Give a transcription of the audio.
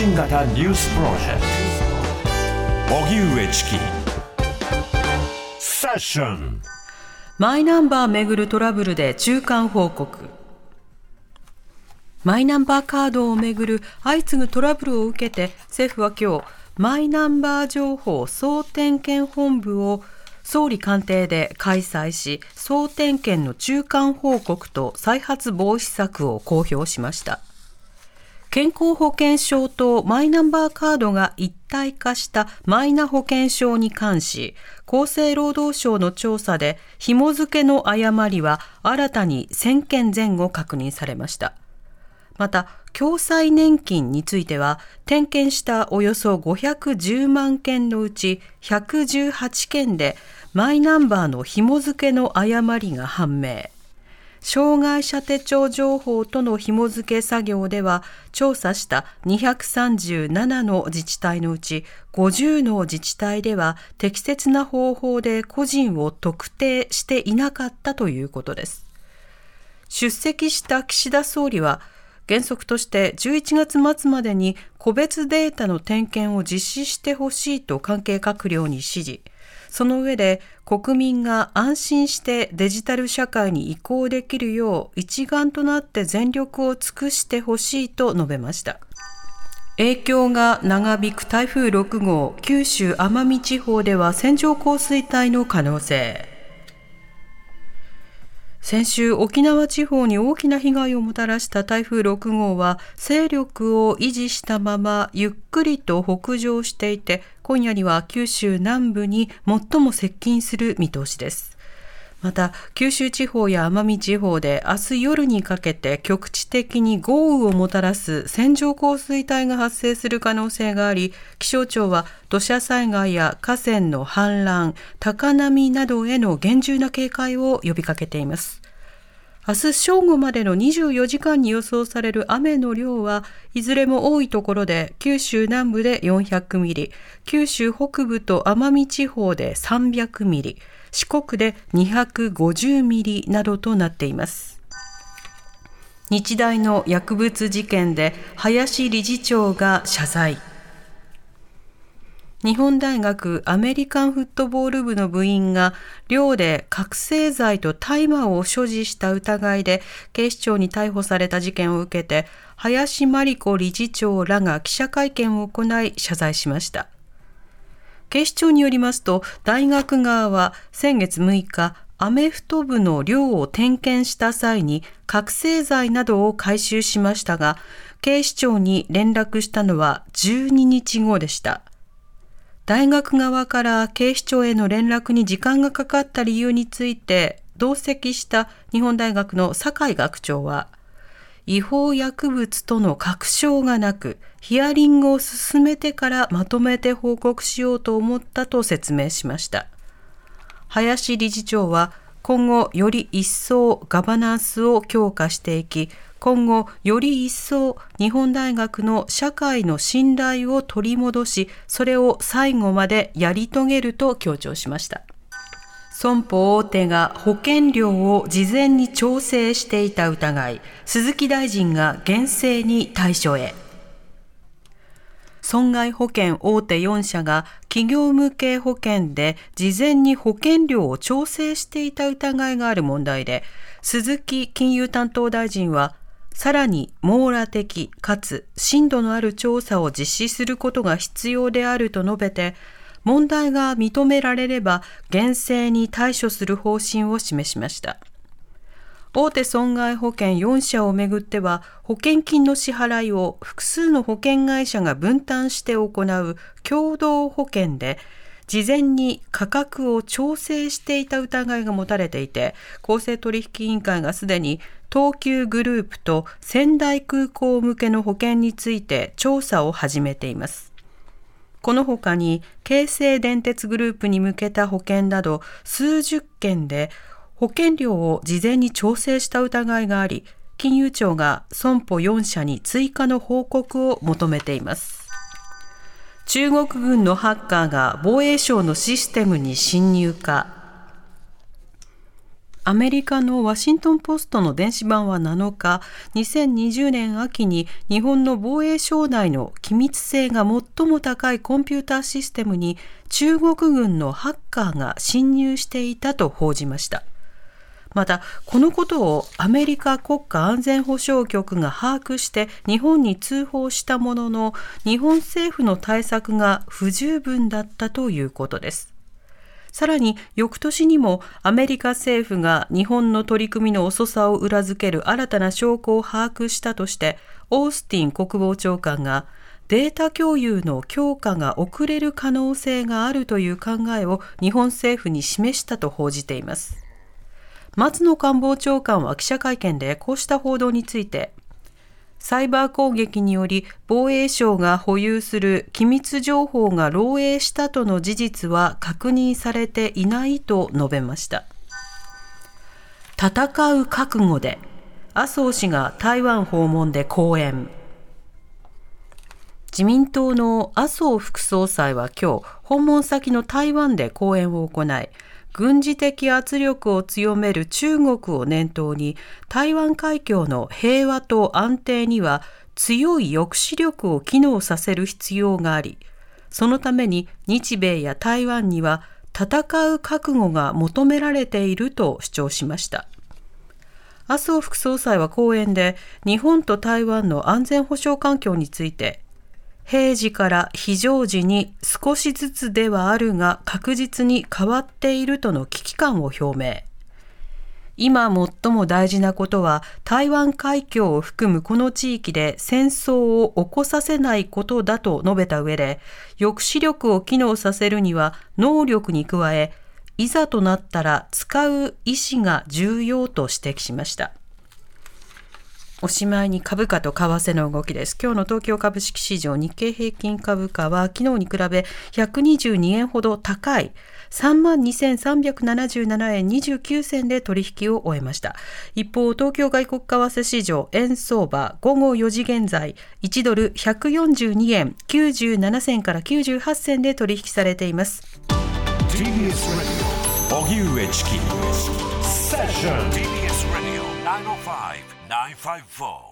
信型ニュースプロジェクト。荻上チキ。セッション。マイナンバーめぐるトラブルで中間報告。マイナンバーカードをめぐる相次ぐトラブルを受けて政府は今日マイナンバー情報総点検本部を総理官邸で開催し総点検の中間報告と再発防止策を公表しました。健康保険証とマイナンバーカードが一体化したマイナ保険証に関し、厚生労働省の調査で紐付けの誤りは新たに1000件前後確認されました。また、共済年金については、点検したおよそ510万件のうち118件で、マイナンバーの紐付けの誤りが判明。障害者手帳情報との紐付け作業では調査した237の自治体のうち50の自治体では適切な方法で個人を特定していなかったということです。出席した岸田総理は原則として11月末までに個別データの点検を実施してほしいと関係閣僚に指示。その上で国民が安心してデジタル社会に移行できるよう一丸となって全力を尽くしてほしいと述べました。影響が長引く台風6号、九州奄美地方では線状降水帯の可能性。先週沖縄地方に大きな被害をもたらした台風6号は勢力を維持したままゆっくりと北上していて今夜には九州南部に最も接近する見通しです。また九州地方や奄美地方で明日夜にかけて局地的に豪雨をもたらす線状降水帯が発生する可能性があり気象庁は土砂災害や河川の氾濫高波などへの厳重な警戒を呼びかけています。明日正午までの24時間に予想される雨の量はいずれも多いところで九州南部で400ミリ、九州北部と奄美地方で300ミリ、四国で250ミリなどとなっています。日大の薬物事件で林理事長が謝罪。日本大学アメリカンフットボール部の部員が寮で覚醒剤と大麻を所持した疑いで警視庁に逮捕された事件を受けて林真理子理事長らが記者会見を行い謝罪しました。警視庁によりますと大学側は先月6日アメフト部の寮を点検した際に覚醒剤などを回収しましたが警視庁に連絡したのは12日後でした。大学側から警視庁への連絡に時間がかかった理由について同席した日本大学の酒井学長は違法薬物との確証がなくヒアリングを進めてからまとめて報告しようと思ったと説明しました。林理事長は今後より一層ガバナンスを強化していき今後より一層日本大学の社会の信頼を取り戻しそれを最後までやり遂げると強調しました。損保大手が保険料を事前に調整していた疑い鈴木大臣が厳正に対処へ。損害保険大手4社が企業向け保険で事前に保険料を調整していた疑いがある問題で鈴木金融担当大臣はさらに網羅的かつ深度のある調査を実施することが必要であると述べて、問題が認められれば厳正に対処する方針を示しました。大手損害保険4社をめぐっては保険金の支払いを複数の保険会社が分担して行う共同保険で事前に価格を調整していた疑いが持たれていて公正取引委員会がすでに東急グループと仙台空港向けの保険について調査を始めています。この他に京成電鉄グループに向けた保険など数十件で保険料を事前に調整した疑いがあり、金融庁が損保4社に追加の報告を求めています。中国軍のハッカーが防衛省のシステムに侵入かアメリカのワシントン・ポストの電子版は7日、2020年秋に日本の防衛省内の機密性が最も高いコンピューターシステムに中国軍のハッカーが侵入していたと報じました。また、このことをアメリカ国家安全保障局が把握して日本に通報したものの、日本政府の対策が不十分だったということです。さらに翌年にもアメリカ政府が日本の取り組みの遅さを裏付ける新たな証拠を把握したとしてオースティン国防長官がデータ共有の強化が遅れる可能性があるという考えを日本政府に示したと報じています。松野官房長官は記者会見でこうした報道についてサイバー攻撃により防衛省が保有する機密情報が漏洩したとの事実は確認されていないと述べました。戦う覚悟で麻生氏が台湾訪問で講演。自民党の麻生副総裁は今日、訪問先の台湾で講演を行い、軍事的圧力を強める中国を念頭に台湾海峡の平和と安定には強い抑止力を機能させる必要がありそのために日米や台湾には戦う覚悟が求められていると主張しました。麻生副総裁は講演で日本と台湾の安全保障環境について平時から非常時に少しずつではあるが確実に変わっているとの危機感を表明。今最も大事なことは台湾海峡を含むこの地域で戦争を起こさせないことだと述べた上で抑止力を機能させるには能力に加えいざとなったら使う意思が重要と指摘しました。おしまいに株価と為替の動きです。今日の東京株式市場日経平均株価は昨日に比べ122円ほど高い32,377円29銭で取引を終えました。一方、東京外国為替市場円相場午後4時現在1ドル142円97銭から98銭で取引されています。TBS 荻上チキセッション TBS Radio 905 954